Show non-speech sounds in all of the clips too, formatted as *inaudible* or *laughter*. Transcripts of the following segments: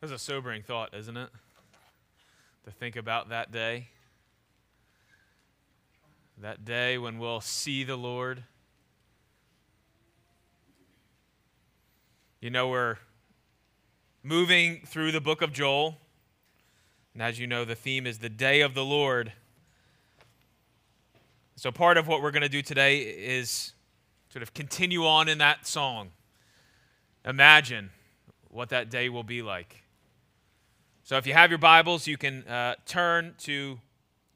That's a sobering thought, isn't it? To think about that day. That day when we'll see the Lord. You know, we're moving through the book of Joel. And as you know, the theme is the day of the Lord. So, part of what we're going to do today is sort of continue on in that song. Imagine what that day will be like. So, if you have your Bibles, you can uh, turn to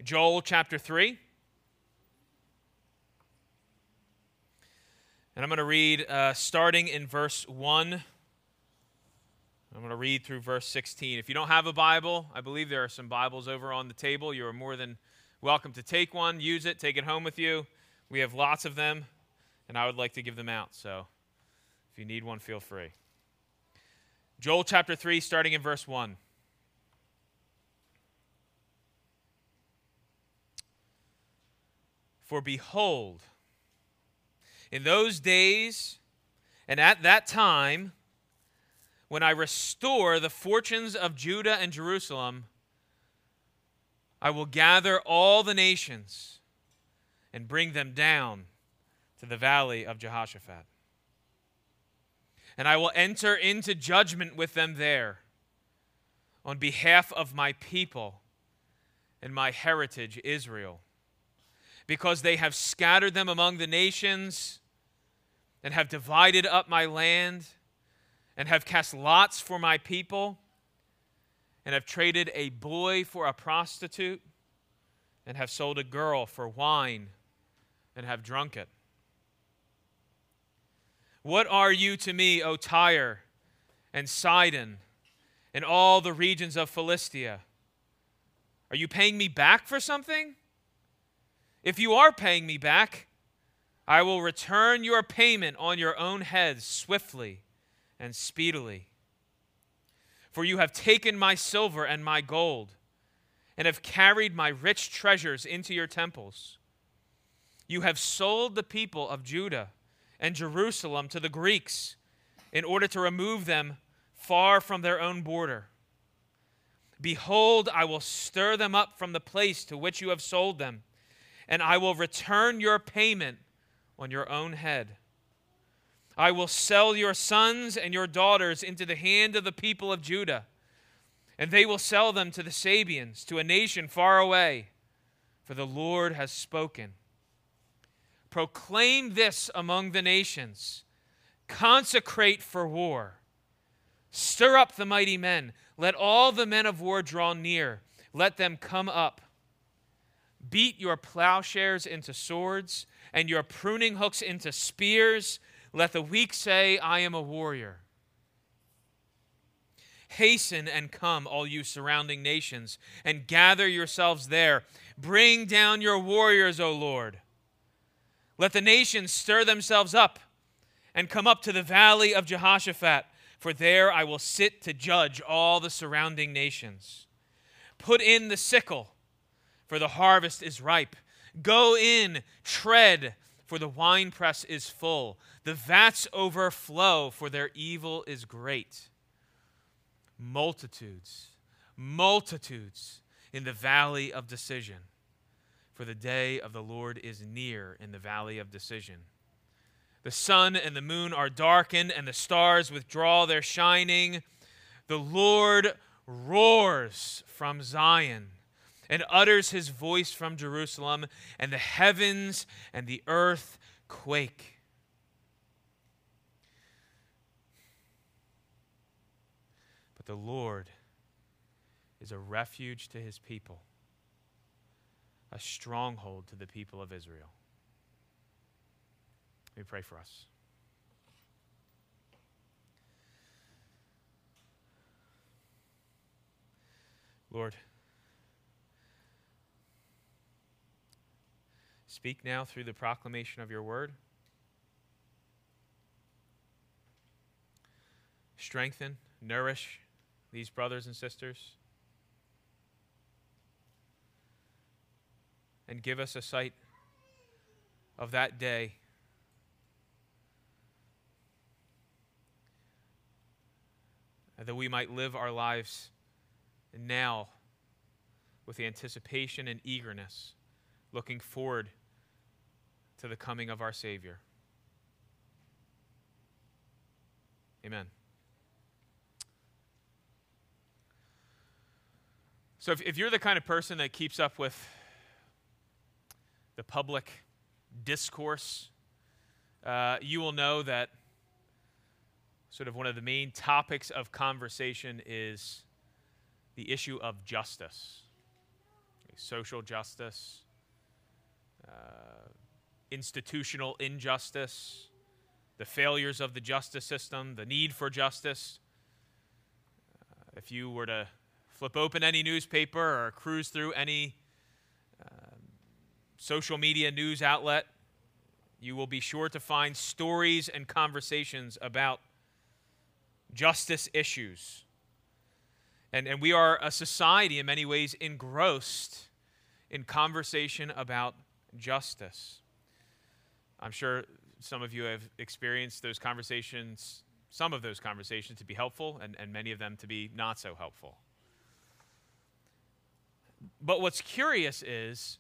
Joel chapter 3. And I'm going to read uh, starting in verse 1. I'm going to read through verse 16. If you don't have a Bible, I believe there are some Bibles over on the table. You are more than welcome to take one, use it, take it home with you. We have lots of them, and I would like to give them out. So if you need one, feel free. Joel chapter 3, starting in verse 1. For behold, in those days and at that time, when I restore the fortunes of Judah and Jerusalem, I will gather all the nations and bring them down to the valley of Jehoshaphat. And I will enter into judgment with them there on behalf of my people and my heritage, Israel, because they have scattered them among the nations and have divided up my land, and have cast lots for my people, and have traded a boy for a prostitute, and have sold a girl for wine, and have drunk it. What are you to me, O Tyre and Sidon, and all the regions of Philistia? Are you paying me back for something? If you are paying me back, I will return your payment on your own heads swiftly and speedily. For you have taken my silver and my gold, and have carried my rich treasures into your temples. You have sold the people of Judah and Jerusalem to the Greeks in order to remove them far from their own border. Behold, I will stir them up from the place to which you have sold them, and I will return your payment on your own head. I will sell your sons and your daughters into the hand of the people of Judah, and they will sell them to the Sabaeans, to a nation far away, for the Lord has spoken. Proclaim this among the nations, consecrate for war. Stir up the mighty men. Let all the men of war draw near. Let them come up. Beat your plowshares into swords and your pruning hooks into spears. Let the weak say, I am a warrior. Hasten and come, all you surrounding nations, and gather yourselves there. Bring down your warriors, O Lord. Let the nations stir themselves up and come up to the valley of Jehoshaphat, for there I will sit to judge all the surrounding nations. Put in the sickle, for the harvest is ripe Go in, tread, for the winepress is full. The vats overflow, for their evil is great. Multitudes, multitudes in the valley of decision, for the day of the Lord is near in the valley of decision. The sun and the moon are darkened, and the stars withdraw their shining. The Lord roars from Zion and utters his voice from Jerusalem, and the heavens and the earth quake. But the Lord is a refuge to his people, a stronghold to the people of Israel. Let me pray for us. Lord, Speak now through the proclamation of your word. Strengthen, nourish these brothers and sisters. And give us a sight of that day. that we might live our lives now with anticipation and eagerness, looking forward to the coming of our Savior. Amen. So, if, if you're the kind of person that keeps up with the public discourse, uh, you will know that sort of one of the main topics of conversation is the issue of justice, social justice, uh, institutional injustice, the failures of the justice system, the need for justice. Uh, if you were to flip open any newspaper or cruise through any um, social media news outlet, you will be sure to find stories and conversations about justice issues. And, and we are a society in many ways engrossed in conversation about justice. I'm sure some of you have experienced those conversations, some of those conversations to be helpful, and, and many of them to be not so helpful. But what's curious is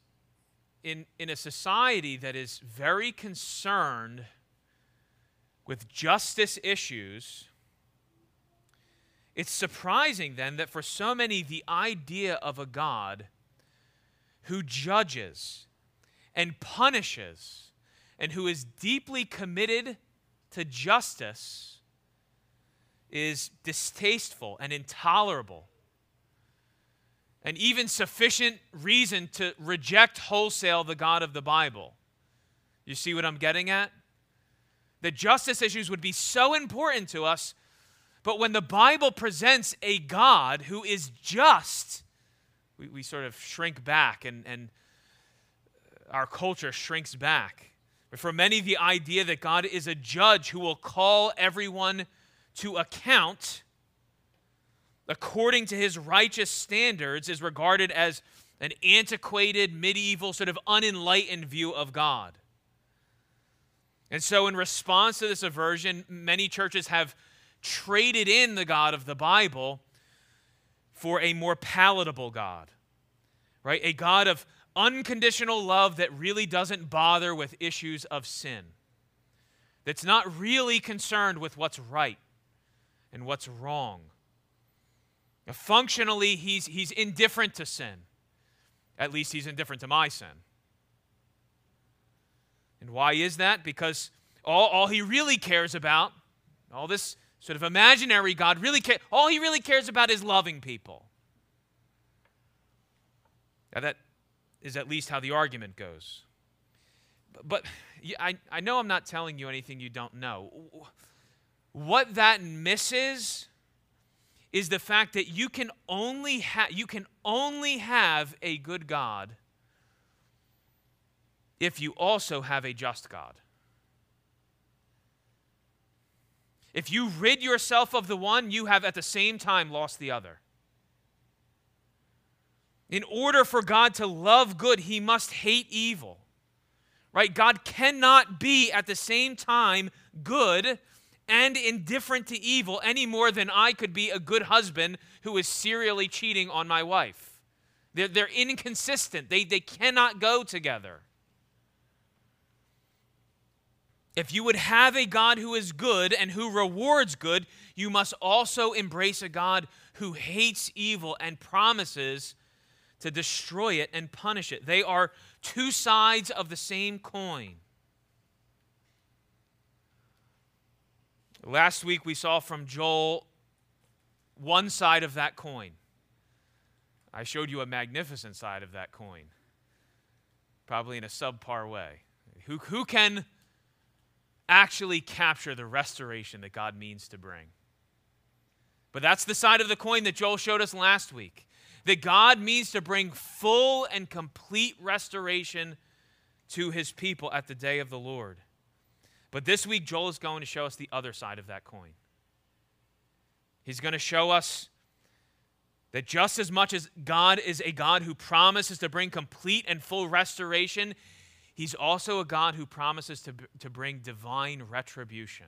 in, in a society that is very concerned with justice issues, it's surprising then that for so many, the idea of a God who judges and punishes and who is deeply committed to justice is distasteful and intolerable. And even sufficient reason to reject wholesale the God of the Bible. You see what I'm getting at? The justice issues would be so important to us but when the Bible presents a God who is just, we, we sort of shrink back and, and our culture shrinks back. For many, the idea that God is a judge who will call everyone to account according to his righteous standards is regarded as an antiquated, medieval, sort of unenlightened view of God. And so, in response to this aversion, many churches have traded in the God of the Bible for a more palatable God, right? A God of unconditional love that really doesn't bother with issues of sin, that's not really concerned with what's right and what's wrong. Functionally, he's, he's indifferent to sin. At least he's indifferent to my sin. And why is that? Because all, all he really cares about, all this sort of imaginary God really care, all he really cares about is loving people. Now that is at least how the argument goes. But I, I know I'm not telling you anything you don't know. What that misses is the fact that you can only have you can only have a good God if you also have a just God. If you rid yourself of the one, you have at the same time lost the other. In order for God to love good, he must hate evil. Right? God cannot be at the same time good and indifferent to evil any more than I could be a good husband who is serially cheating on my wife. They're, they're inconsistent, they, they cannot go together. If you would have a God who is good and who rewards good, you must also embrace a God who hates evil and promises to destroy it and punish it. They are two sides of the same coin. Last week we saw from Joel one side of that coin. I showed you a magnificent side of that coin, probably in a subpar way. Who, who can actually capture the restoration that God means to bring. But that's the side of the coin that Joel showed us last week. That God means to bring full and complete restoration to his people at the day of the Lord. But this week, Joel is going to show us the other side of that coin. He's going to show us that just as much as God is a God who promises to bring complete and full restoration, He's also a God who promises to, to bring divine retribution.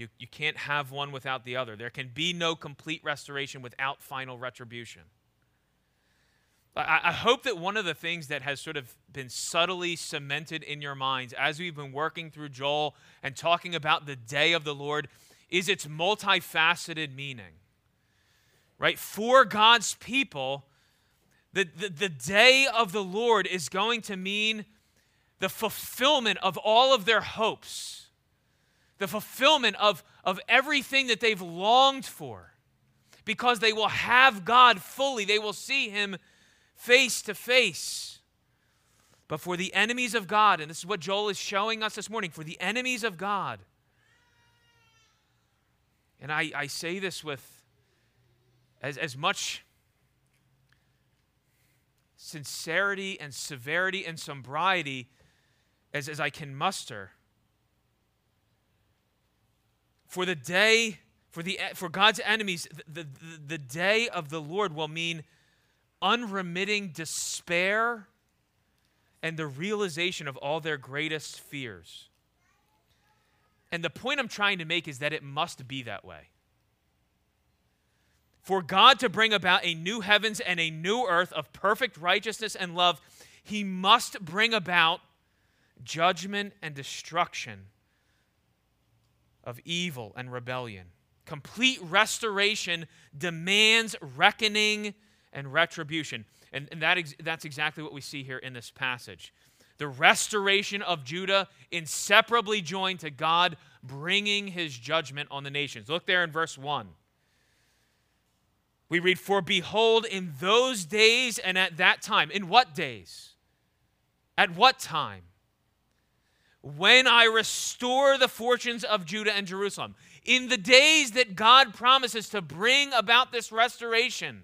You, you can't have one without the other. There can be no complete restoration without final retribution. I, I hope that one of the things that has sort of been subtly cemented in your minds as we've been working through Joel and talking about the day of the Lord is its multifaceted meaning. Right? For God's people, the, the, the day of the Lord is going to mean the fulfillment of all of their hopes, the fulfillment of, of everything that they've longed for, because they will have God fully. They will see Him face to face. But for the enemies of God, and this is what Joel is showing us this morning, for the enemies of God, and I, I say this with as, as much sincerity and severity and sobriety as, as I can muster. For the day, for, the, for God's enemies, the, the, the day of the Lord will mean unremitting despair and the realization of all their greatest fears. And the point I'm trying to make is that it must be that way. For God to bring about a new heavens and a new earth of perfect righteousness and love, He must bring about judgment and destruction of evil and rebellion. Complete restoration demands reckoning and retribution. And, and that ex- that's exactly what we see here in this passage. The restoration of Judah inseparably joined to God bringing his judgment on the nations. Look there in verse 1. We read, For behold, in those days and at that time. In what days? At what time? When I restore the fortunes of Judah and Jerusalem. In the days that God promises to bring about this restoration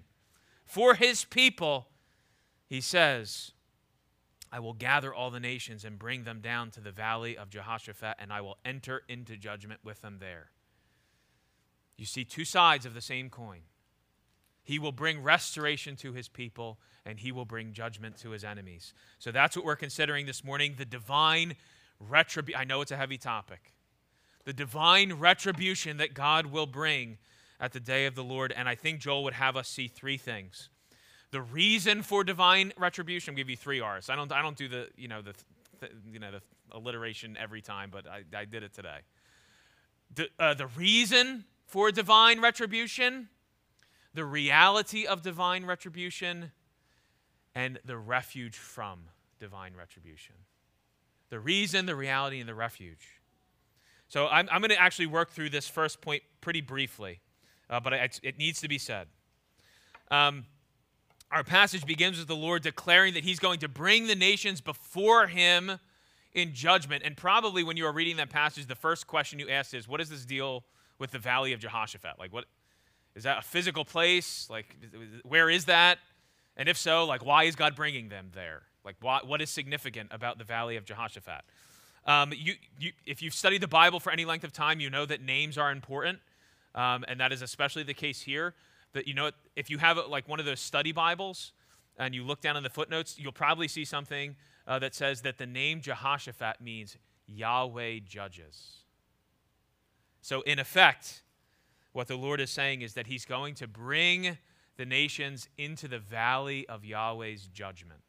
for his people, he says, I will gather all the nations and bring them down to the valley of Jehoshaphat, and I will enter into judgment with them there. You see two sides of the same coin. He will bring restoration to his people, and he will bring judgment to his enemies. So that's what we're considering this morning the divine retribution. I know it's a heavy topic. The divine retribution that God will bring at the day of the Lord. And I think Joel would have us see three things. The reason for divine retribution, I'll give you three R's. I don't, I don't do the, you know, the, the you know, the alliteration every time, but I, I did it today. The, uh, the reason for divine retribution, the reality of divine retribution, and the refuge from divine retribution. The reason, the reality, and the refuge. So I'm, I'm going to actually work through this first point pretty briefly uh, but it, it, needs to be said. Um, our passage begins with the Lord declaring that He's going to bring the nations before Him in judgment. And probably when you are reading that passage, the first question you ask is, "What is this deal with the Valley of Jehoshaphat? Like, what is that a physical place? Like, where is that? And if so, like, why is God bringing them there? Like, why, what is significant about the Valley of Jehoshaphat?" Um, you, you, if you've studied the Bible for any length of time, you know that names are important um, and that is especially the case here. That you know, if you have like one of those study Bibles and you look down in the footnotes, you'll probably see something uh, that says that the name Jehoshaphat means Yahweh judges. So, in effect, what the Lord is saying is that He's going to bring the nations into the valley of Yahweh's judgment.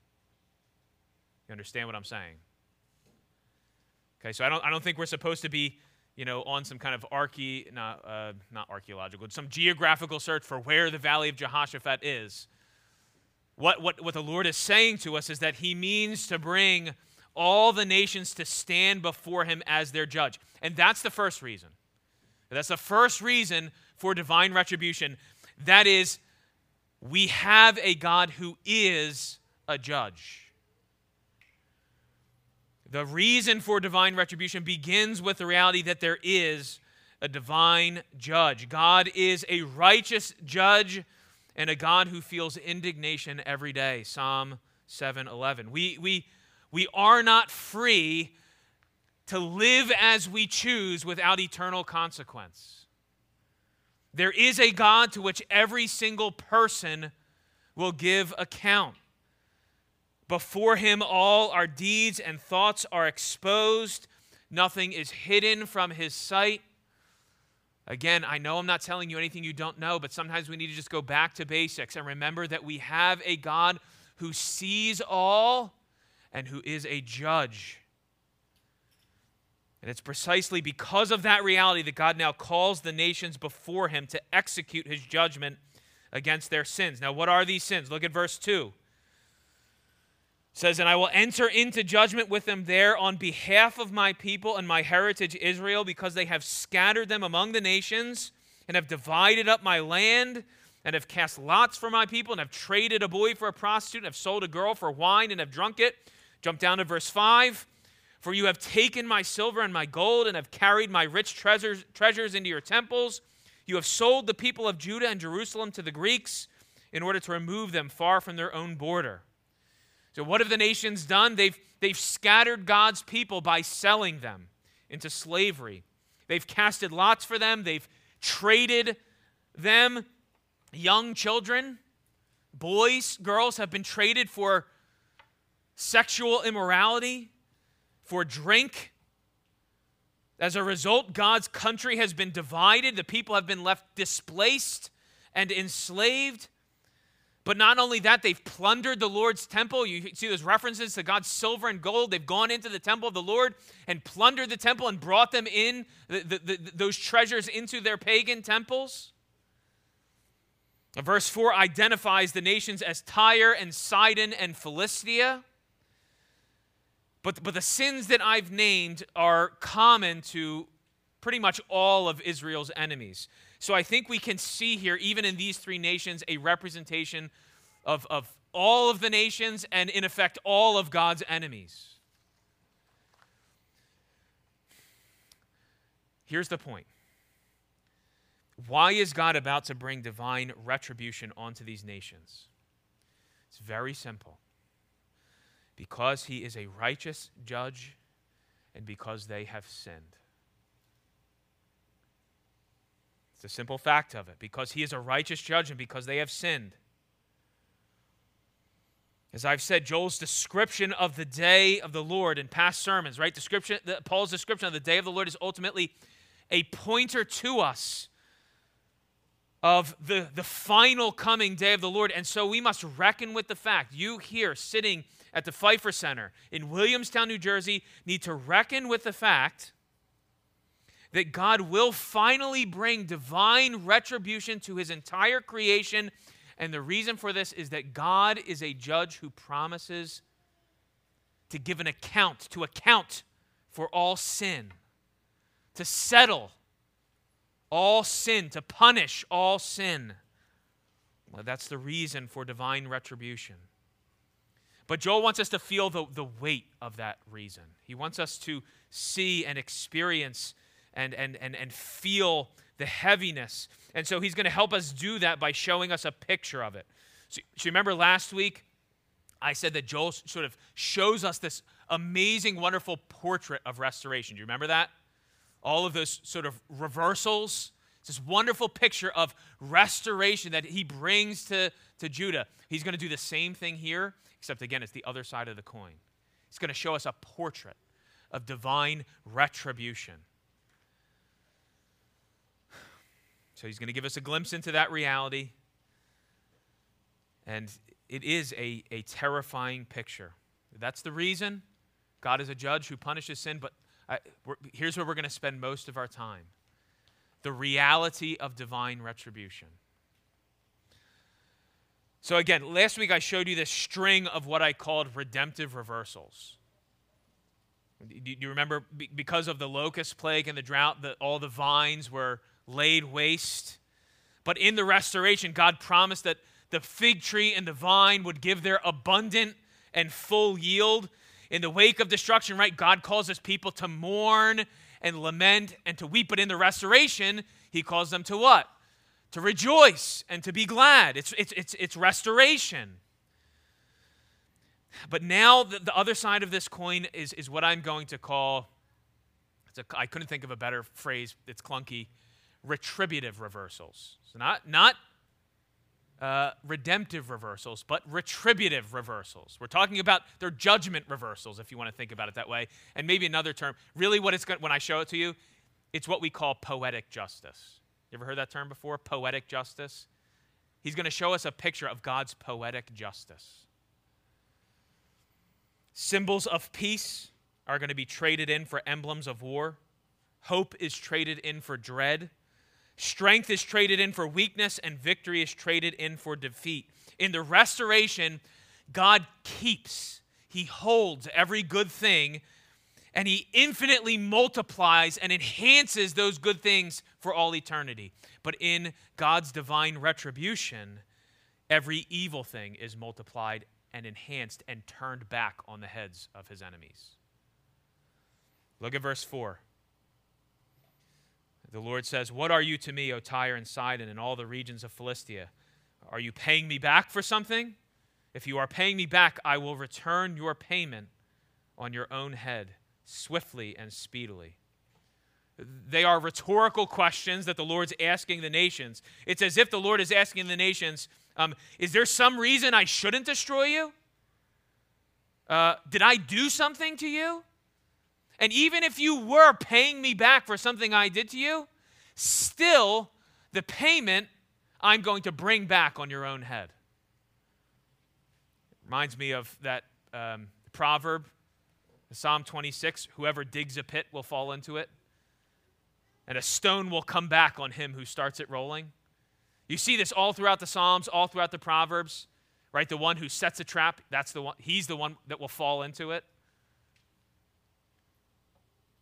You understand what I'm saying? Okay, so I don't, I don't think we're supposed to be you know, on some kind of archae, not, uh, not archaeological, some geographical search for where the Valley of Jehoshaphat is. What, what, what the Lord is saying to us is that He means to bring all the nations to stand before Him as their judge. And that's the first reason. That's the first reason for divine retribution. That is, we have a God who is a judge. The reason for divine retribution begins with the reality that there is a divine judge. God is a righteous judge and a God who feels indignation every day. Psalm 7:11. We we we are not free to live as we choose without eternal consequence. There is a God to which every single person will give account. Before him, all our deeds and thoughts are exposed. Nothing is hidden from his sight. Again, I know I'm not telling you anything you don't know, but sometimes we need to just go back to basics and remember that we have a God who sees all and who is a judge. And it's precisely because of that reality that God now calls the nations before him to execute his judgment against their sins. Now, what are these sins? Look at verse 2. Says, And I will enter into judgment with them there on behalf of my people and my heritage Israel, because they have scattered them among the nations and have divided up my land and have cast lots for my people and have traded a boy for a prostitute and have sold a girl for wine and have drunk it. Jump down to verse 5. For you have taken my silver and my gold and have carried my rich treasures, treasures into your temples. You have sold the people of Judah and Jerusalem to the Greeks in order to remove them far from their own border. So, what have the nations done? They've, they've scattered God's people by selling them into slavery. They've casted lots for them, they've traded them. Young children, boys, girls have been traded for sexual immorality, for drink. As a result, God's country has been divided. The people have been left displaced and enslaved. But not only that, they've plundered the Lord's temple. You see those references to God's silver and gold. They've gone into the temple of the Lord and plundered the temple and brought them in, the, the, the, those treasures into their pagan temples. Verse 4 identifies the nations as Tyre and Sidon and Philistia. But, but the sins that I've named are common to pretty much all of Israel's enemies. So I think we can see here, even in these three nations, a representation of, of all of the nations and, in effect, all of God's enemies. Here's the point why is God about to bring divine retribution onto these nations? It's very simple because he is a righteous judge and because they have sinned. It's a simple fact of it. Because he is a righteous judge and because they have sinned. As I've said, Joel's description of the day of the Lord in past sermons, right? Description, the, Paul's description of the day of the Lord is ultimately a pointer to us of the, the final coming day of the Lord. And so we must reckon with the fact, you here sitting at the Pfeiffer Center in Williamstown, New Jersey, need to reckon with the fact that God will finally bring divine retribution to his entire creation. And the reason for this is that God is a judge who promises to give an account, to account for all sin, to settle all sin, to punish all sin. Well, that's the reason for divine retribution. But Joel wants us to feel the, the weight of that reason. He wants us to see and experience and, and, and, and feel the heaviness. And so he's going to help us do that by showing us a picture of it. So, so remember last week, I said that Joel sort of shows us this amazing, wonderful portrait of restoration. Do you remember that? All of those sort of reversals. It's this wonderful picture of restoration that he brings to, to Judah. He's going to do the same thing here, except again, it's the other side of the coin. He's going to show us a portrait of divine retribution. So he's going to give us a glimpse into that reality. And it is a, a terrifying picture. That's the reason God is a judge who punishes sin. But I, here's where we're going to spend most of our time the reality of divine retribution. So, again, last week I showed you this string of what I called redemptive reversals. Do you remember because of the locust plague and the drought, that all the vines were laid waste. But in the restoration, God promised that the fig tree and the vine would give their abundant and full yield. In the wake of destruction, right, God calls his people to mourn and lament and to weep. But in the restoration, he calls them to what? To rejoice and to be glad. It's, it's, it's, it's restoration. But now the, the other side of this coin is, is what I'm going to call, I couldn't think of a better phrase, it's clunky, retributive reversals. So not, not uh, redemptive reversals, but retributive reversals. We're talking about their judgment reversals, if you want to think about it that way. And maybe another term. Really, what it's when I show it to you, it's what we call poetic justice. You ever heard that term before? Poetic justice? He's going to show us a picture of God's poetic justice. Symbols of peace are going to be traded in for emblems of war. Hope is traded in for dread. Strength is traded in for weakness, and victory is traded in for defeat. In the restoration, God keeps, He holds every good thing, and He infinitely multiplies and enhances those good things for all eternity. But in God's divine retribution, every evil thing is multiplied and enhanced and turned back on the heads of His enemies. Look at verse 4. The Lord says, What are you to me, O Tyre and Sidon, and all the regions of Philistia? Are you paying me back for something? If you are paying me back, I will return your payment on your own head, swiftly and speedily. They are rhetorical questions that the Lord's asking the nations. It's as if the Lord is asking the nations, um, Is there some reason I shouldn't destroy you? Uh, did I do something to you? And even if you were paying me back for something I did to you, still the payment I'm going to bring back on your own head. Reminds me of that um, proverb, Psalm 26 whoever digs a pit will fall into it, and a stone will come back on him who starts it rolling. You see this all throughout the Psalms, all throughout the Proverbs, right? The one who sets a trap, that's the one, he's the one that will fall into it.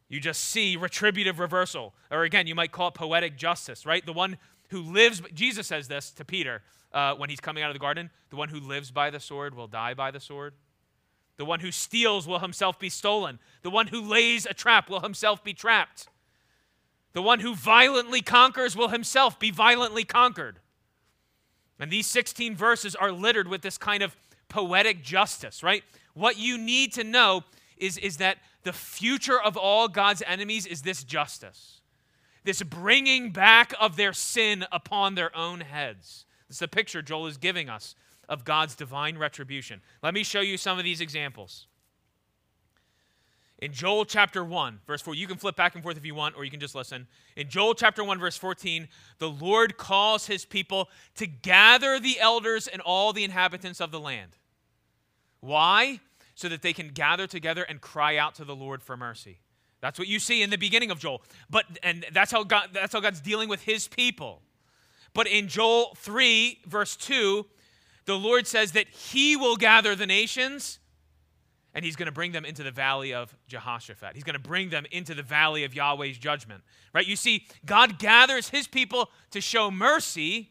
You just see retributive reversal. Or again, you might call it poetic justice, right? The one who lives, Jesus says this to Peter uh, when he's coming out of the garden the one who lives by the sword will die by the sword. The one who steals will himself be stolen. The one who lays a trap will himself be trapped. The one who violently conquers will himself be violently conquered. And these 16 verses are littered with this kind of poetic justice, right? What you need to know is, is that the future of all God's enemies is this justice, this bringing back of their sin upon their own heads. This is a picture Joel is giving us of God's divine retribution. Let me show you some of these examples. In Joel chapter 1, verse 4, you can flip back and forth if you want, or you can just listen. In Joel chapter 1, verse 14, the Lord calls his people to gather the elders and all the inhabitants of the land. Why? So that they can gather together and cry out to the Lord for mercy. That's what you see in the beginning of Joel. But and that's how God that's how God's dealing with his people. But in Joel 3 verse 2, the Lord says that he will gather the nations and he's going to bring them into the valley of Jehoshaphat. He's going to bring them into the valley of Yahweh's judgment. Right? You see, God gathers his people to show mercy,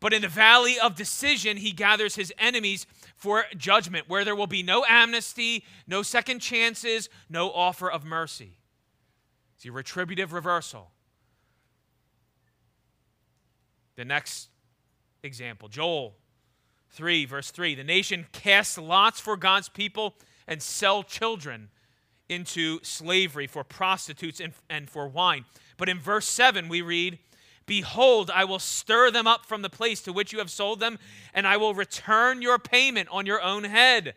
but in the valley of decision, he gathers his enemies for judgment, where there will be no amnesty, no second chances, no offer of mercy. It's a retributive reversal. The next example, Joel 3, verse 3. The nation casts lots for God's people and sell children into slavery for prostitutes and, and for wine. But in verse 7, we read, Behold, I will stir them up from the place to which you have sold them, and I will return your payment on your own head.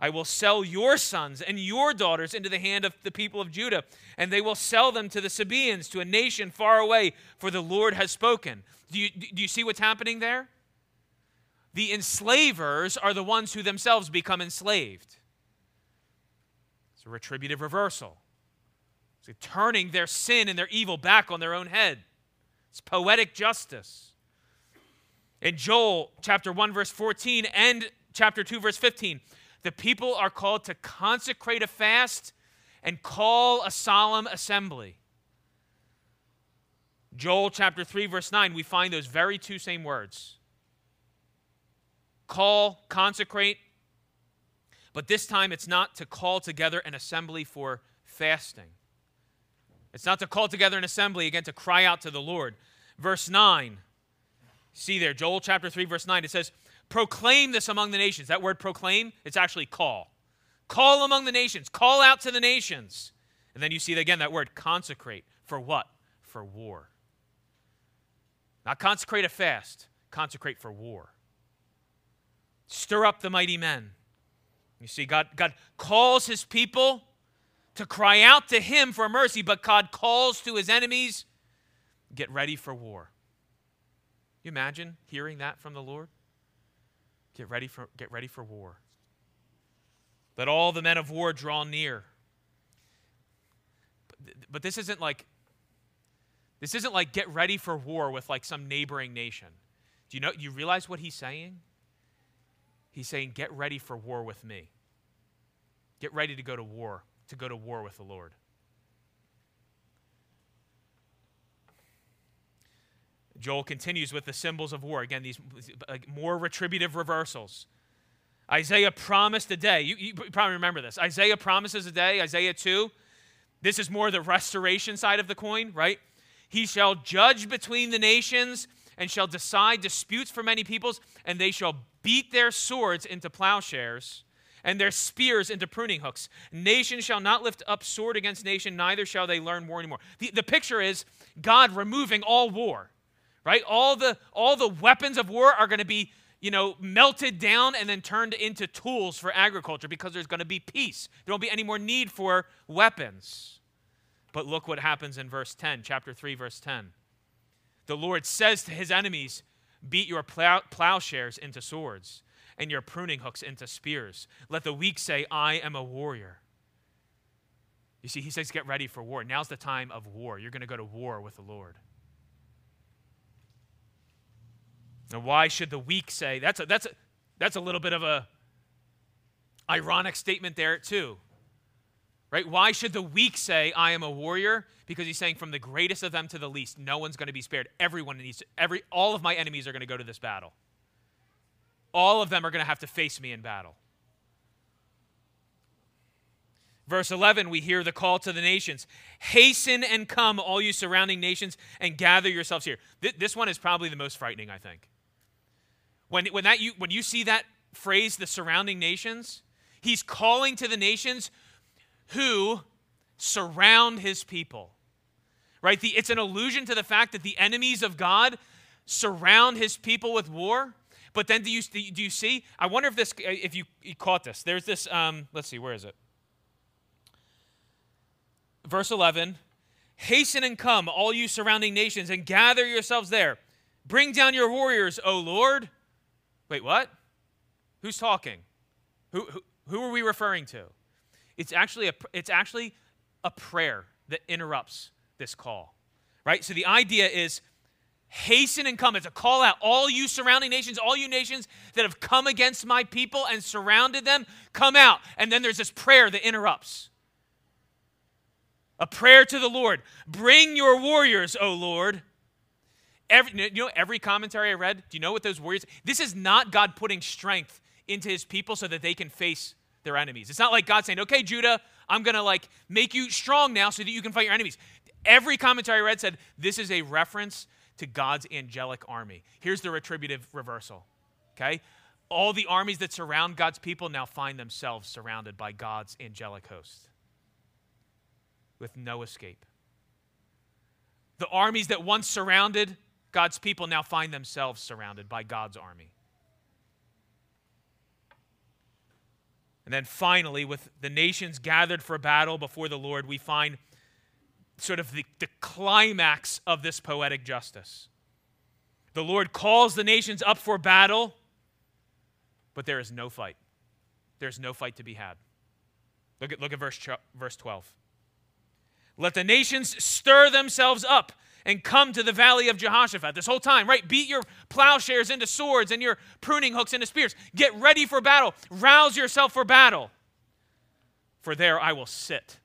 I will sell your sons and your daughters into the hand of the people of Judah, and they will sell them to the Sabaeans, to a nation far away, for the Lord has spoken. Do you, do you see what's happening there? The enslavers are the ones who themselves become enslaved. It's a retributive reversal. It's turning their sin and their evil back on their own head. It's poetic justice. In Joel chapter 1, verse 14, and chapter 2, verse 15, the people are called to consecrate a fast and call a solemn assembly. Joel chapter 3, verse 9, we find those very two same words call, consecrate, but this time it's not to call together an assembly for fasting. It's not to call together an assembly, again, to cry out to the Lord. Verse 9, see there, Joel chapter 3, verse 9, it says, Proclaim this among the nations. That word proclaim, it's actually call. Call among the nations, call out to the nations. And then you see again that word consecrate. For what? For war. Not consecrate a fast, consecrate for war. Stir up the mighty men. You see, God, God calls his people to cry out to him for mercy, but God calls to his enemies, get ready for war. You imagine hearing that from the Lord? Get ready for, get ready for war. Let all the men of war draw near. But, but this isn't like this isn't like get ready for war with like some neighboring nation. Do you know you realize what he's saying? He's saying get ready for war with me. Get ready to go to war, to go to war with the Lord. Joel continues with the symbols of war. Again, these more retributive reversals. Isaiah promised a day. You, you, probably remember this. Isaiah promises a day, Isaiah 2. This is more the restoration side of the coin, right? He shall judge between the nations and shall decide disputes for many peoples, and they shall beat their swords into plowshares and their spears into pruning hooks. Nation shall not lift up sword against nation, neither shall they learn war anymore. The, the picture is God removing all war right? All the all the weapons of war are going to be, you know, melted down and then turned into tools for agriculture because there's going to be peace. There won't be any more need for weapons. But look what happens in verse 10, chapter 3 verse 10. The Lord says to his enemies, "Beat your plow- plowshares into swords." And your pruning hooks into spears. Let the weak say, I am a warrior. You see, he says, get ready for war. Now's the time of war. You're going to go to war with the Lord. Now, why should the weak say? That's a, that's a, that's a little bit of a ironic statement there too. Right? Why should the weak say, I am a warrior? Because he's saying from the greatest of them to the least, no one's going to be spared. Everyone needs to, every all of my enemies are going to go to this battle. All of them are going to have to face me in battle. Verse 11, we hear the call to the nations Hasten and come, all you surrounding nations, and gather yourselves here. This one is probably the most frightening, I think. When, when, that you, when you see that phrase, the surrounding nations, he's calling to the nations who surround his people. Right? The, it's an allusion to the fact that the enemies of God surround his people with war. But then do you, do you see? I wonder if this, if you, you caught this. There's this, um, let's see, where is it? Verse 11 Hasten and come, all you surrounding nations, and gather yourselves there. Bring down your warriors, O Lord. Wait, what? Who's talking? Who, who, who are we referring to? It's actually, a, it's actually a prayer that interrupts this call, right? So the idea is hasten and come. It's a call out. All you surrounding nations, all you nations that have come against my people and surrounded them, come out. And then there's this prayer that interrupts. A prayer to the Lord. Bring your warriors, O Lord. Every, you know, every commentary I read, do you know what those warriors? This is not God putting strength into his people so that they can face their enemies. It's not like God saying, okay, Judah, I'm going to like make you strong now so that you can fight your enemies. Every commentary I read said this is a reference to God's angelic army. Here's the retributive reversal. Okay? All the armies that surround God's people now find themselves surrounded by God's angelic host with no escape. The armies that once surrounded God's people now find themselves surrounded by God's army. And then finally, with the nations gathered for battle before the Lord, we find sort of the, the climax of this poetic justice. The Lord calls the nations up for battle, but there is no fight. There's no fight to be had. Look at, look at verse, verse 12. Let the nations stir themselves up and come to the valley of Jehoshaphat. This whole time, right? Beat your plowshares into swords and your pruning hooks into spears. Get ready for battle. Rouse yourself for battle. For there I will sit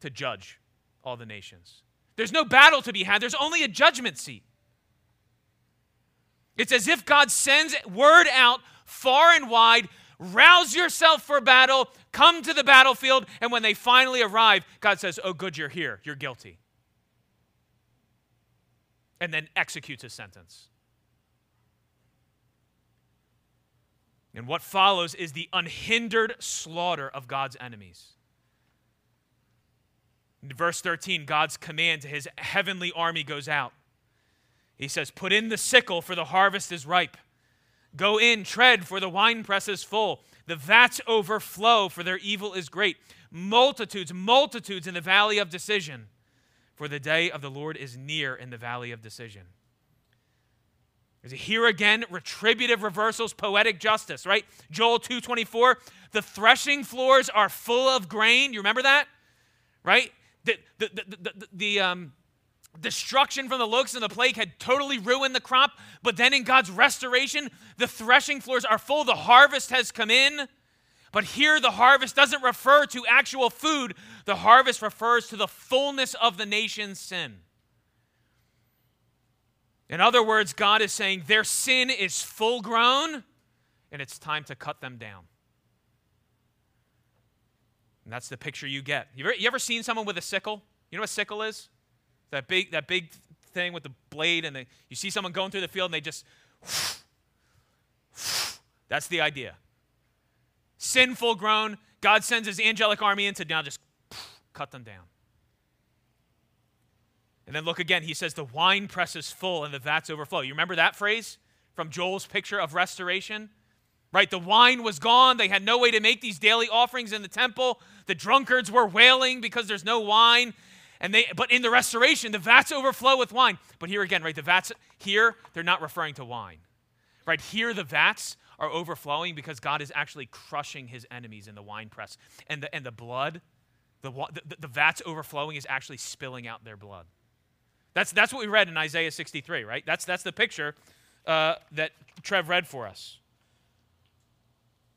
to judge all the nations. There's no battle to be had, there's only a judgment seat. It's as if God sends word out far and wide rouse yourself for battle, come to the battlefield, and when they finally arrive, God says, Oh, good, you're here, you're guilty and then executes his sentence. And what follows is the unhindered slaughter of God's enemies. Verse 13, God's command to his heavenly army goes out. He says, Put in the sickle, for the harvest is ripe. Go in, tread, for the winepress is full. The vats overflow, for their evil is great. multitudes, multitudes in the valley of decision. For the day of the Lord is near in the valley of decision. Here again, retributive reversals, poetic justice, right? Joel 2.24, the threshing floors are full of grain. You remember that? Right? The, the, the, the, the um, destruction from the locusts and the plague had totally ruined the crop, but then in God's restoration, the threshing floors are full. The harvest has come in. But here, the harvest doesn't refer to actual food, the harvest refers to the fullness of the nation's sin. In other words, God is saying their sin is full grown and it's time to cut them down. And that's the picture you get. You ever, you ever seen someone with a sickle? You know what a sickle is? That big, that big thing with the blade, and they, you see someone going through the field and they just. *sighs* That's the idea. Sinful grown, God sends his angelic army in to now just *sighs* cut them down. And then look again, he says, The wine press is full and the vats overflow. You remember that phrase from Joel's picture of restoration? Right? The wine was gone. They had no way to make these daily offerings in the temple. The drunkards were wailing because there's no wine. And they, but in the restoration, the vats overflow with wine. But here again, right, the vats here, they're not referring to wine. Right here, the vats are overflowing because God is actually crushing his enemies in the wine press. And the, and the blood, the, the, the vats overflowing is actually spilling out their blood. That's, that's what we read in Isaiah 63, right? That's, that's the picture uh, that Trev read for us.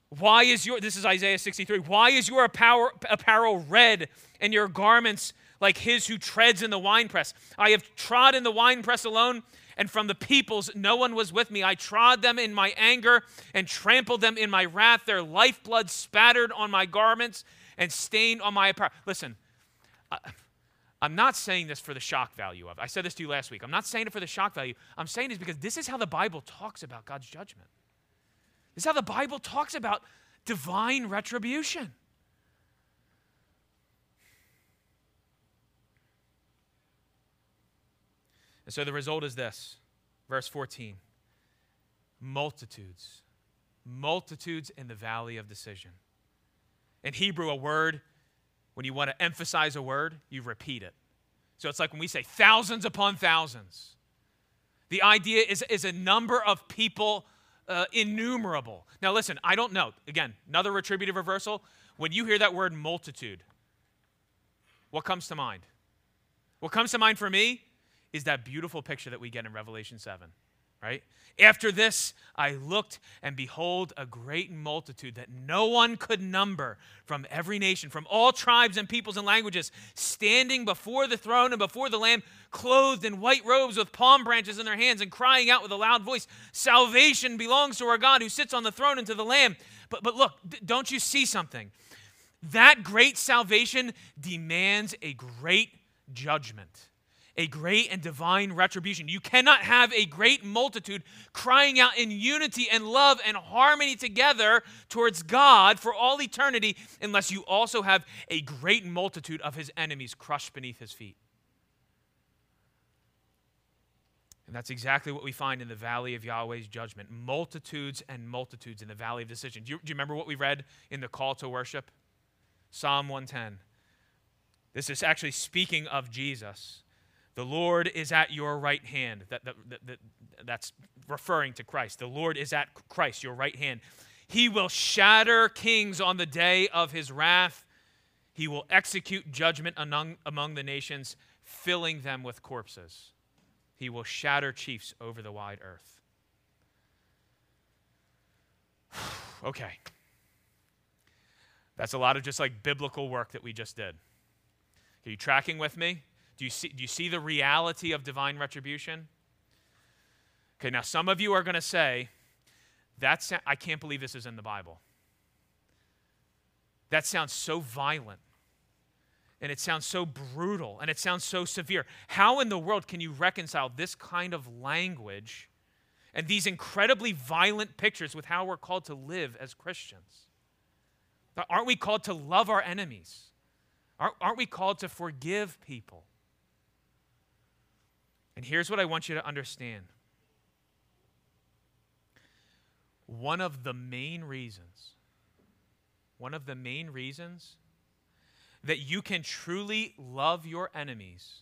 Why is your, this is Isaiah 63, why is your apparel, apparel red and your garments like his who treads in the winepress. I have trod in the winepress alone, and from the peoples no one was with me. I trod them in my anger and trampled them in my wrath. Their lifeblood spattered on my garments and stained on my apparel. Listen, I, I'm not saying this for the shock value of it. I said this to you last week. I'm not saying it for the shock value. I'm saying this because this is how the Bible talks about God's judgment. This is how the Bible talks about divine retribution. And so the result is this verse 14 multitudes, multitudes in the valley of decision. In Hebrew, a word, when you want to emphasize a word, you repeat it. So it's like when we say thousands upon thousands. The idea is, is a number of people uh, innumerable. Now, listen, I don't know. Again, another retributive reversal. When you hear that word multitude, what comes to mind? What comes to mind for me is that beautiful picture that we get in Revelation 7, right? After this, I looked, and behold, a great multitude that no one could number from every nation, from all tribes and peoples and languages, standing before the throne and before the Lamb, clothed in white robes with palm branches in their hands, and crying out with a loud voice Salvation belongs to our God who sits on the throne and to the Lamb. But, but look, don't you see something? That great salvation demands a great judgment a great and divine retribution. You cannot have a great multitude crying out in unity and love and harmony together towards God for all eternity unless you also have a great multitude of his enemies crushed beneath his feet. And that's exactly what we find in the valley of Yahweh's judgment multitudes and multitudes in the valley of decision. Do you, do you remember what we read in the call to worship? Psalm 110. This is actually speaking of Jesus. The Lord is at your right hand. That, that, that, that's referring to Christ. The Lord is at Christ, your right hand. He will shatter kings on the day of his wrath. He will execute judgment among, among the nations, filling them with corpses. He will shatter chiefs over the wide earth. *sighs* okay. That's a lot of just like biblical work that we just did. Are you tracking with me? Do you see, do you see the reality of divine retribution? Okay, now some of you are going to say, that's, I can't believe this is in the Bible. That sounds so violent. And it sounds so brutal. And it sounds so severe. How in the world can you reconcile this kind of language and these incredibly violent pictures with how we're called to live as Christians? Aren't we called to love our enemies? Aren't we called to forgive people? And here's what I want you to understand one of the main reasons, one of the main reasons that you can truly love your enemies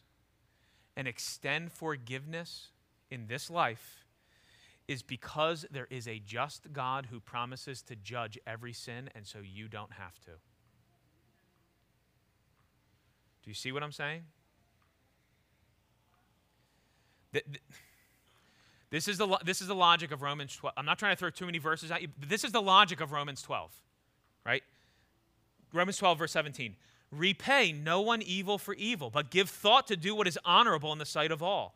and extend forgiveness in this life is because there is a just God who promises to judge every sin, and so you don't have to. Do you see what I'm saying? This is, the, this is the logic of Romans 12. I'm not trying to throw too many verses at you, but this is the logic of Romans 12, right? Romans 12, verse 17. Repay no one evil for evil, but give thought to do what is honorable in the sight of all.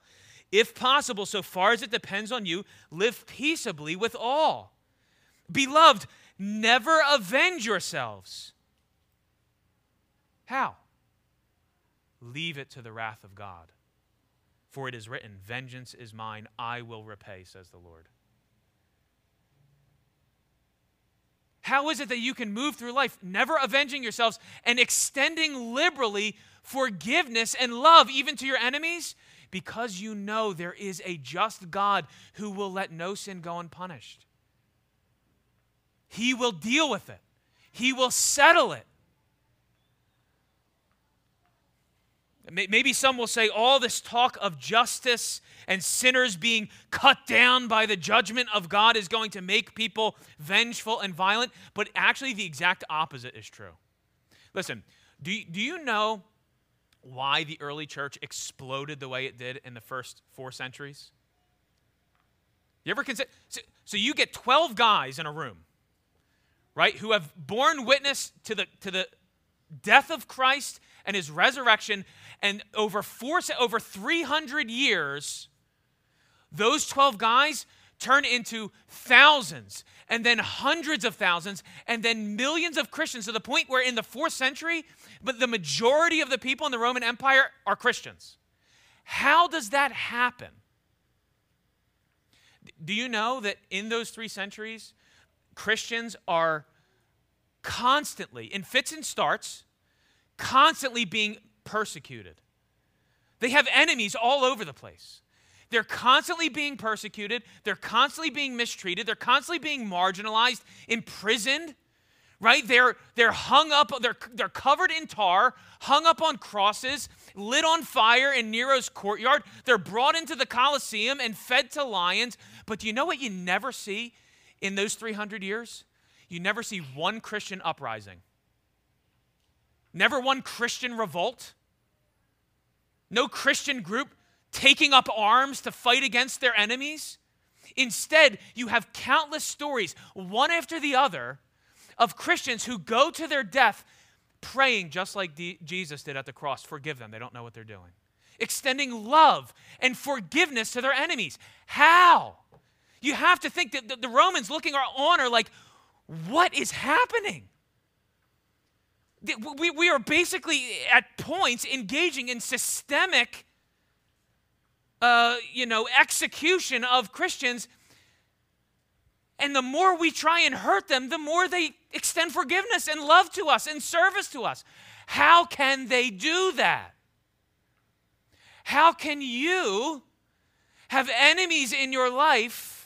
If possible, so far as it depends on you, live peaceably with all. Beloved, never avenge yourselves. How? Leave it to the wrath of God. For it is written, Vengeance is mine, I will repay, says the Lord. How is it that you can move through life never avenging yourselves and extending liberally forgiveness and love even to your enemies? Because you know there is a just God who will let no sin go unpunished. He will deal with it, He will settle it. Maybe some will say all this talk of justice and sinners being cut down by the judgment of God is going to make people vengeful and violent, but actually the exact opposite is true. Listen, do you, do you know why the early church exploded the way it did in the first four centuries? You ever consider? So, so you get 12 guys in a room, right, who have borne witness to the, to the death of Christ and his resurrection. And over four, over 300 years, those 12 guys turn into thousands and then hundreds of thousands and then millions of Christians to the point where in the fourth century, but the majority of the people in the Roman Empire are Christians. How does that happen? Do you know that in those three centuries, Christians are constantly, in fits and starts, constantly being persecuted. They have enemies all over the place. They're constantly being persecuted, they're constantly being mistreated, they're constantly being marginalized, imprisoned, right? They're, they're hung up, they're, they're covered in tar, hung up on crosses, lit on fire in Nero's courtyard. They're brought into the Colosseum and fed to lions. But do you know what you never see in those 300 years? You never see one Christian uprising. Never one Christian revolt. No Christian group taking up arms to fight against their enemies. Instead, you have countless stories, one after the other, of Christians who go to their death praying just like D- Jesus did at the cross forgive them, they don't know what they're doing. Extending love and forgiveness to their enemies. How? You have to think that the Romans looking on are like, what is happening? We, we are basically at points engaging in systemic, uh, you know, execution of Christians. And the more we try and hurt them, the more they extend forgiveness and love to us and service to us. How can they do that? How can you have enemies in your life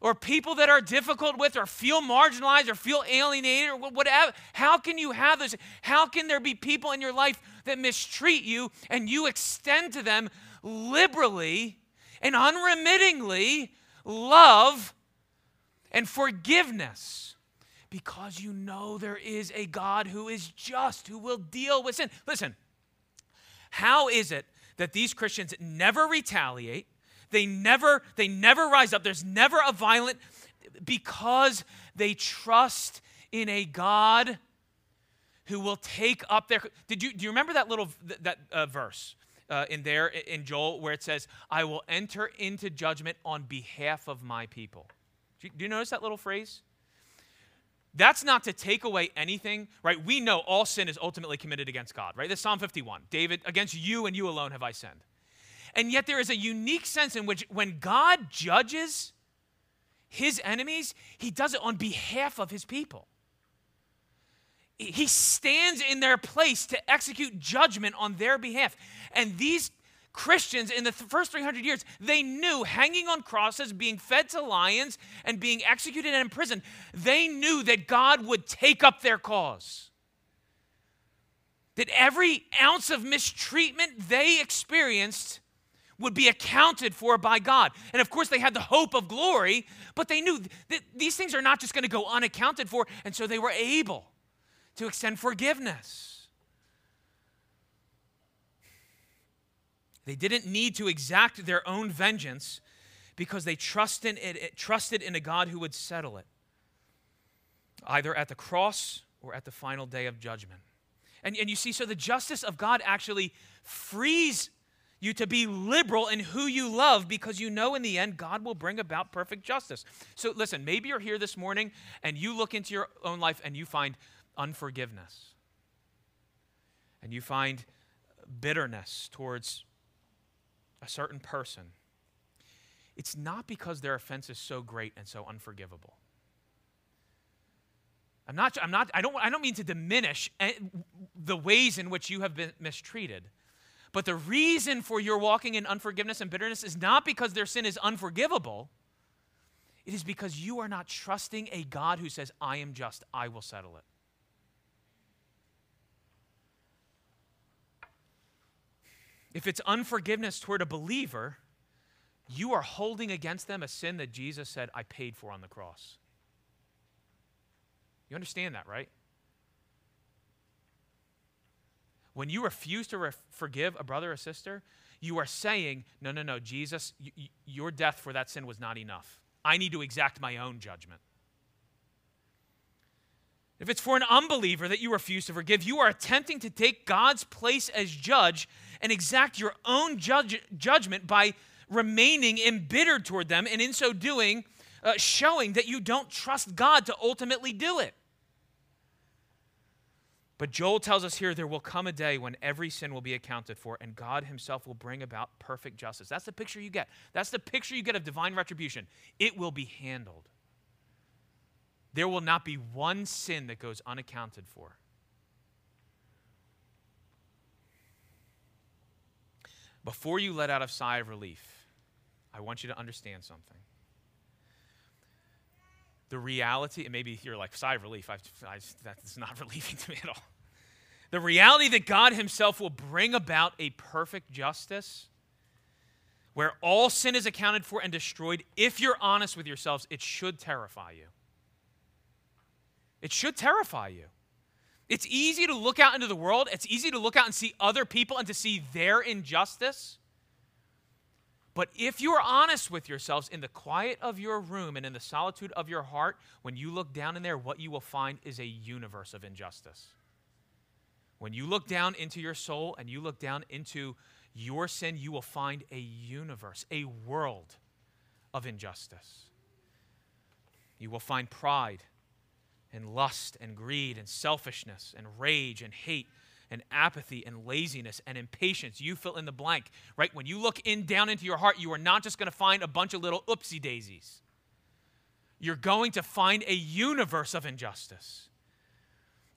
or people that are difficult with or feel marginalized or feel alienated or whatever. How can you have this? How can there be people in your life that mistreat you and you extend to them liberally and unremittingly love and forgiveness? Because you know there is a God who is just, who will deal with sin. Listen, how is it that these Christians never retaliate? They never, they never rise up. There's never a violent because they trust in a God who will take up their. Did you do you remember that little that uh, verse uh, in there in Joel where it says, "I will enter into judgment on behalf of my people." Do you, do you notice that little phrase? That's not to take away anything, right? We know all sin is ultimately committed against God, right? That's Psalm 51. David, against you and you alone have I sinned. And yet, there is a unique sense in which when God judges his enemies, he does it on behalf of his people. He stands in their place to execute judgment on their behalf. And these Christians in the first 300 years, they knew hanging on crosses, being fed to lions, and being executed and imprisoned, they knew that God would take up their cause. that every ounce of mistreatment they experienced would be accounted for by God. And of course, they had the hope of glory, but they knew that these things are not just going to go unaccounted for, and so they were able to extend forgiveness. They didn't need to exact their own vengeance because they trusted in, it, trusted in a God who would settle it, either at the cross or at the final day of judgment. And, and you see, so the justice of God actually frees you to be liberal in who you love because you know in the end God will bring about perfect justice. So listen, maybe you're here this morning and you look into your own life and you find unforgiveness. And you find bitterness towards a certain person. It's not because their offense is so great and so unforgivable. I'm not, I'm not, I, don't, I don't mean to diminish the ways in which you have been mistreated. But the reason for your walking in unforgiveness and bitterness is not because their sin is unforgivable. It is because you are not trusting a God who says, I am just, I will settle it. If it's unforgiveness toward a believer, you are holding against them a sin that Jesus said, I paid for on the cross. You understand that, right? When you refuse to re- forgive a brother or sister, you are saying, No, no, no, Jesus, y- y- your death for that sin was not enough. I need to exact my own judgment. If it's for an unbeliever that you refuse to forgive, you are attempting to take God's place as judge and exact your own judge- judgment by remaining embittered toward them, and in so doing, uh, showing that you don't trust God to ultimately do it. But Joel tells us here there will come a day when every sin will be accounted for and God himself will bring about perfect justice. That's the picture you get. That's the picture you get of divine retribution. It will be handled. There will not be one sin that goes unaccounted for. Before you let out a sigh of relief, I want you to understand something. The reality, and maybe you're like, sigh of relief, I, I, that's not *laughs* relieving to me at all. The reality that God Himself will bring about a perfect justice where all sin is accounted for and destroyed, if you're honest with yourselves, it should terrify you. It should terrify you. It's easy to look out into the world, it's easy to look out and see other people and to see their injustice. But if you are honest with yourselves in the quiet of your room and in the solitude of your heart, when you look down in there, what you will find is a universe of injustice. When you look down into your soul and you look down into your sin, you will find a universe, a world of injustice. You will find pride and lust and greed and selfishness and rage and hate and apathy and laziness and impatience. You fill in the blank, right? When you look in down into your heart, you are not just going to find a bunch of little oopsie daisies. You're going to find a universe of injustice.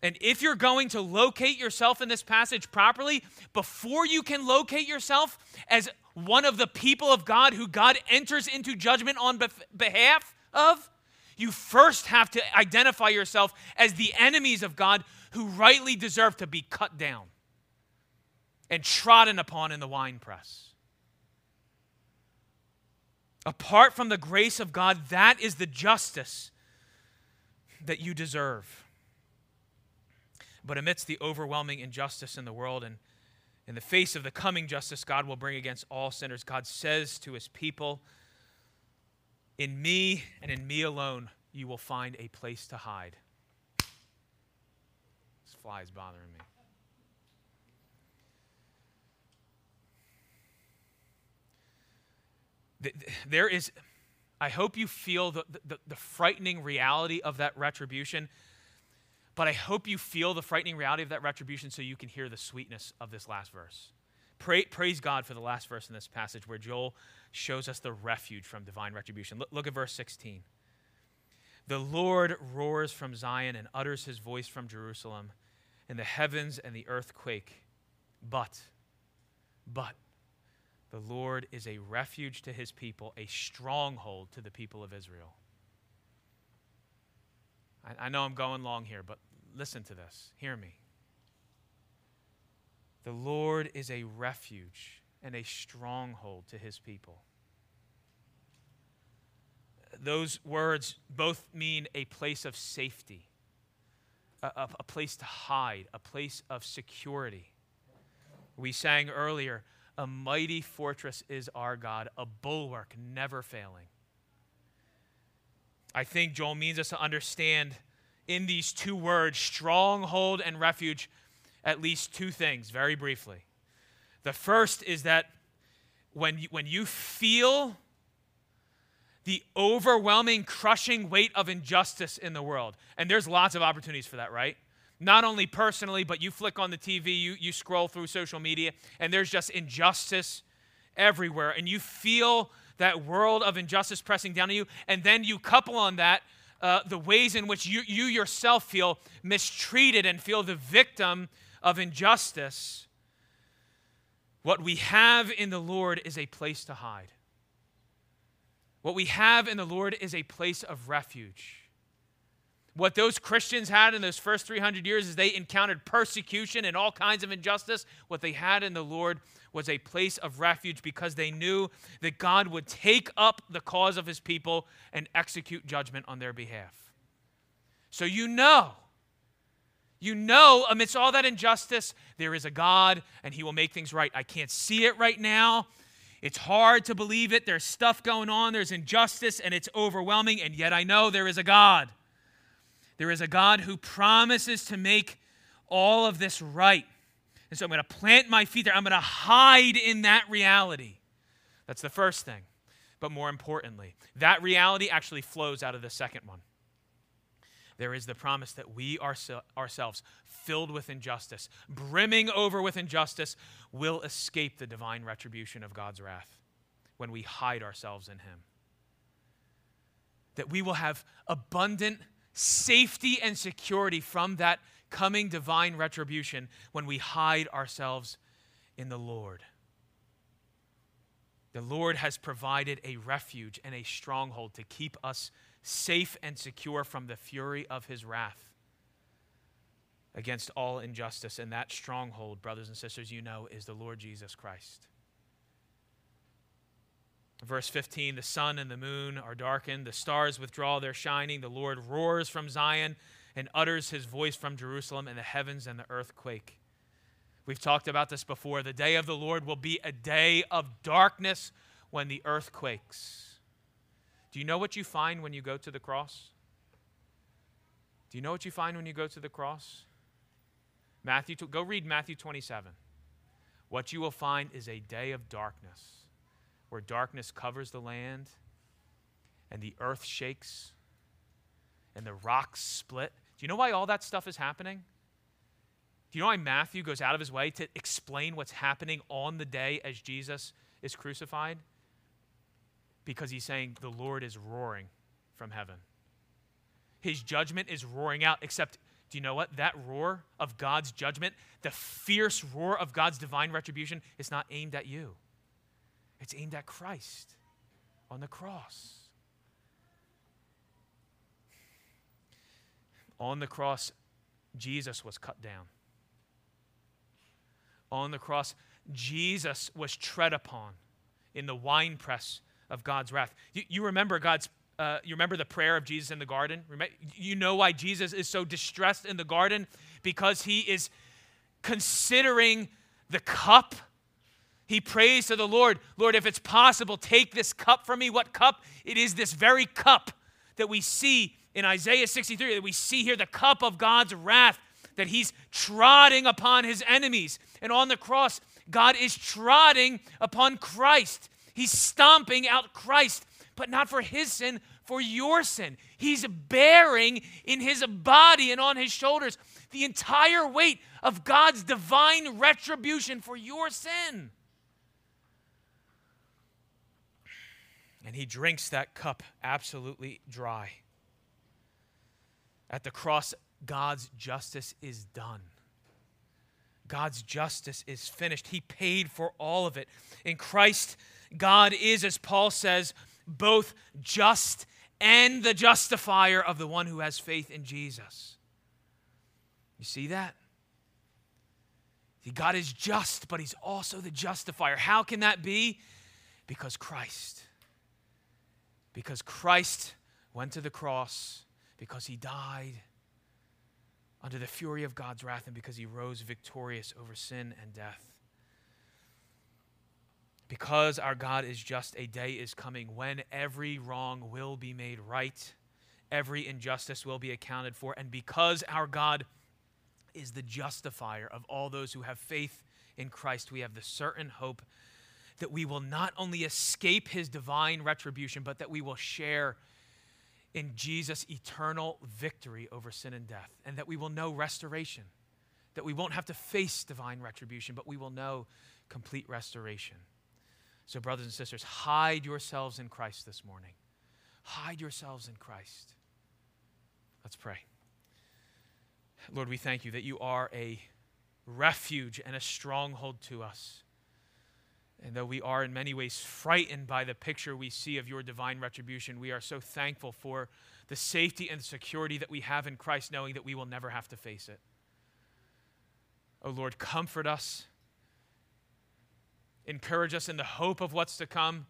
And if you're going to locate yourself in this passage properly, before you can locate yourself as one of the people of God who God enters into judgment on behalf of, you first have to identify yourself as the enemies of God who rightly deserve to be cut down and trodden upon in the winepress. Apart from the grace of God, that is the justice that you deserve. But amidst the overwhelming injustice in the world and in the face of the coming justice God will bring against all sinners, God says to his people, in me and in me alone, you will find a place to hide. Is bothering me. There is, I hope you feel the, the, the, frightening reality of that retribution, but I hope you feel the frightening reality of that retribution so you can hear the sweetness of this last verse. Pray, praise God for the last verse in this passage where Joel shows us the refuge from divine retribution. Look, look at verse 16. The Lord roars from Zion and utters his voice from Jerusalem, and the heavens and the earth quake. But, but, the Lord is a refuge to his people, a stronghold to the people of Israel. I, I know I'm going long here, but listen to this. Hear me. The Lord is a refuge and a stronghold to his people. Those words both mean a place of safety, a, a, place to hide, a place of security. We sang earlier, a mighty fortress is our God, a bulwark never failing. I think Joel means us to understand in these two words, stronghold and refuge, at least two things, very briefly. The first is that when you, when you feel the overwhelming, crushing weight of injustice in the world, and there's lots of opportunities for that, right? Not only personally, but you flick on the TV, you, you scroll through social media, and there's just injustice everywhere, and you feel that world of injustice pressing down on you, and then you couple on that uh, the ways in which you, you yourself feel mistreated and feel the victim of injustice, what we have in the Lord is a place to hide. What we have in the Lord is a place of refuge. What those Christians had in those first 300 years is they encountered persecution and all kinds of injustice. What they had in the Lord was a place of refuge because they knew that God would take up the cause of his people and execute judgment on their behalf. So you know, you know, amidst all that injustice, there is a God and he will make things right. I can't see it right now. It's hard to believe it. There's stuff going on, there's injustice, and it's overwhelming, and yet I know there is a God. There is a God who promises to make all of this right. And so I'm going to plant my feet there. I'm going to hide in that reality. That's the first thing. But more importantly, that reality actually flows out of the second one. There is the promise that we ourselves, filled with injustice, brimming over with injustice, will escape the divine retribution of God's wrath when we hide ourselves in Him. That we will have abundant safety and security from that coming divine retribution when we hide ourselves in the Lord. The Lord has provided a refuge and a stronghold to keep us safe and secure from the fury of his wrath against all injustice. And that stronghold, brothers and sisters, you know, is the Lord Jesus Christ. Verse 15 The sun and the moon are darkened, the stars withdraw their shining, the Lord roars from Zion and utters his voice from Jerusalem, and the heavens and the earth quake. We've talked about this before. The day of the Lord will be a day of darkness when the earth quakes. Do you know what you find when you go to the cross? Do you know what you find when you go to the cross? Matthew, go read Matthew 27. What you will find is a day of darkness where darkness covers the land and the earth shakes and the rocks split. Do you know why all that stuff is happening? Do you know why Matthew goes out of his way to explain what's happening on the day as Jesus is crucified? Because he's saying the Lord is roaring from heaven. His judgment is roaring out, except, do you know what? That roar of God's judgment, the fierce roar of God's divine retribution, is not aimed at you. It's aimed at Christ on the cross. On the cross, Jesus was cut down. On the cross, Jesus was tread upon in the winepress of God's wrath. You, you remember God's uh, you remember the prayer of Jesus in the garden? You know why Jesus is so distressed in the garden? Because he is considering the cup he prays to the Lord, Lord, if it's possible, take this cup from me. What cup? It is this very cup that we see in Isaiah 63, that we see here the cup of God's wrath, that he's trotting upon his enemies. And on the cross, God is trotting upon Christ. He's stomping out Christ, but not for his sin, for your sin. He's bearing in his body and on his shoulders the entire weight of God's divine retribution for your sin. and he drinks that cup absolutely dry. At the cross, God's justice is done. God's justice is finished. He paid for all of it. In Christ, God is, as Paul says, both just and the justifier of the one who has faith in Jesus. You see that? See, God is just, but He's also the justifier. How can that be? Because Christ. Because Christ went to the cross, because He died under the fury of God's wrath, and because He rose victorious over sin and death. Because our God is just, a day is coming when every wrong will be made right, every injustice will be accounted for, and because our God is the justifier of all those who have faith in Christ. We have the certain hope that we will not only escape his divine retribution, but that we will share in Jesus' eternal victory over sin and death, and that we will know restoration, that we won't have to face divine retribution, but we will know complete restoration. So, brothers and sisters, hide yourselves in Christ this morning. Hide yourselves in Christ. Let's pray. Lord, we thank you that you are a refuge and a stronghold to us. And though we are in many ways frightened by the picture we see of your divine retribution, we are so thankful for the safety and security that we have in Christ, knowing that we will never have to face it. Oh Lord, comfort us, encourage us in the hope of what's to come,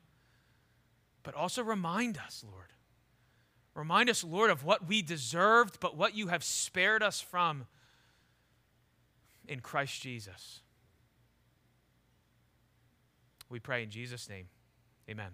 but also remind us, Lord, Remind us, Lord, of what we deserved, but what you have spared us from in Christ Jesus. We pray in Jesus' name. Amen.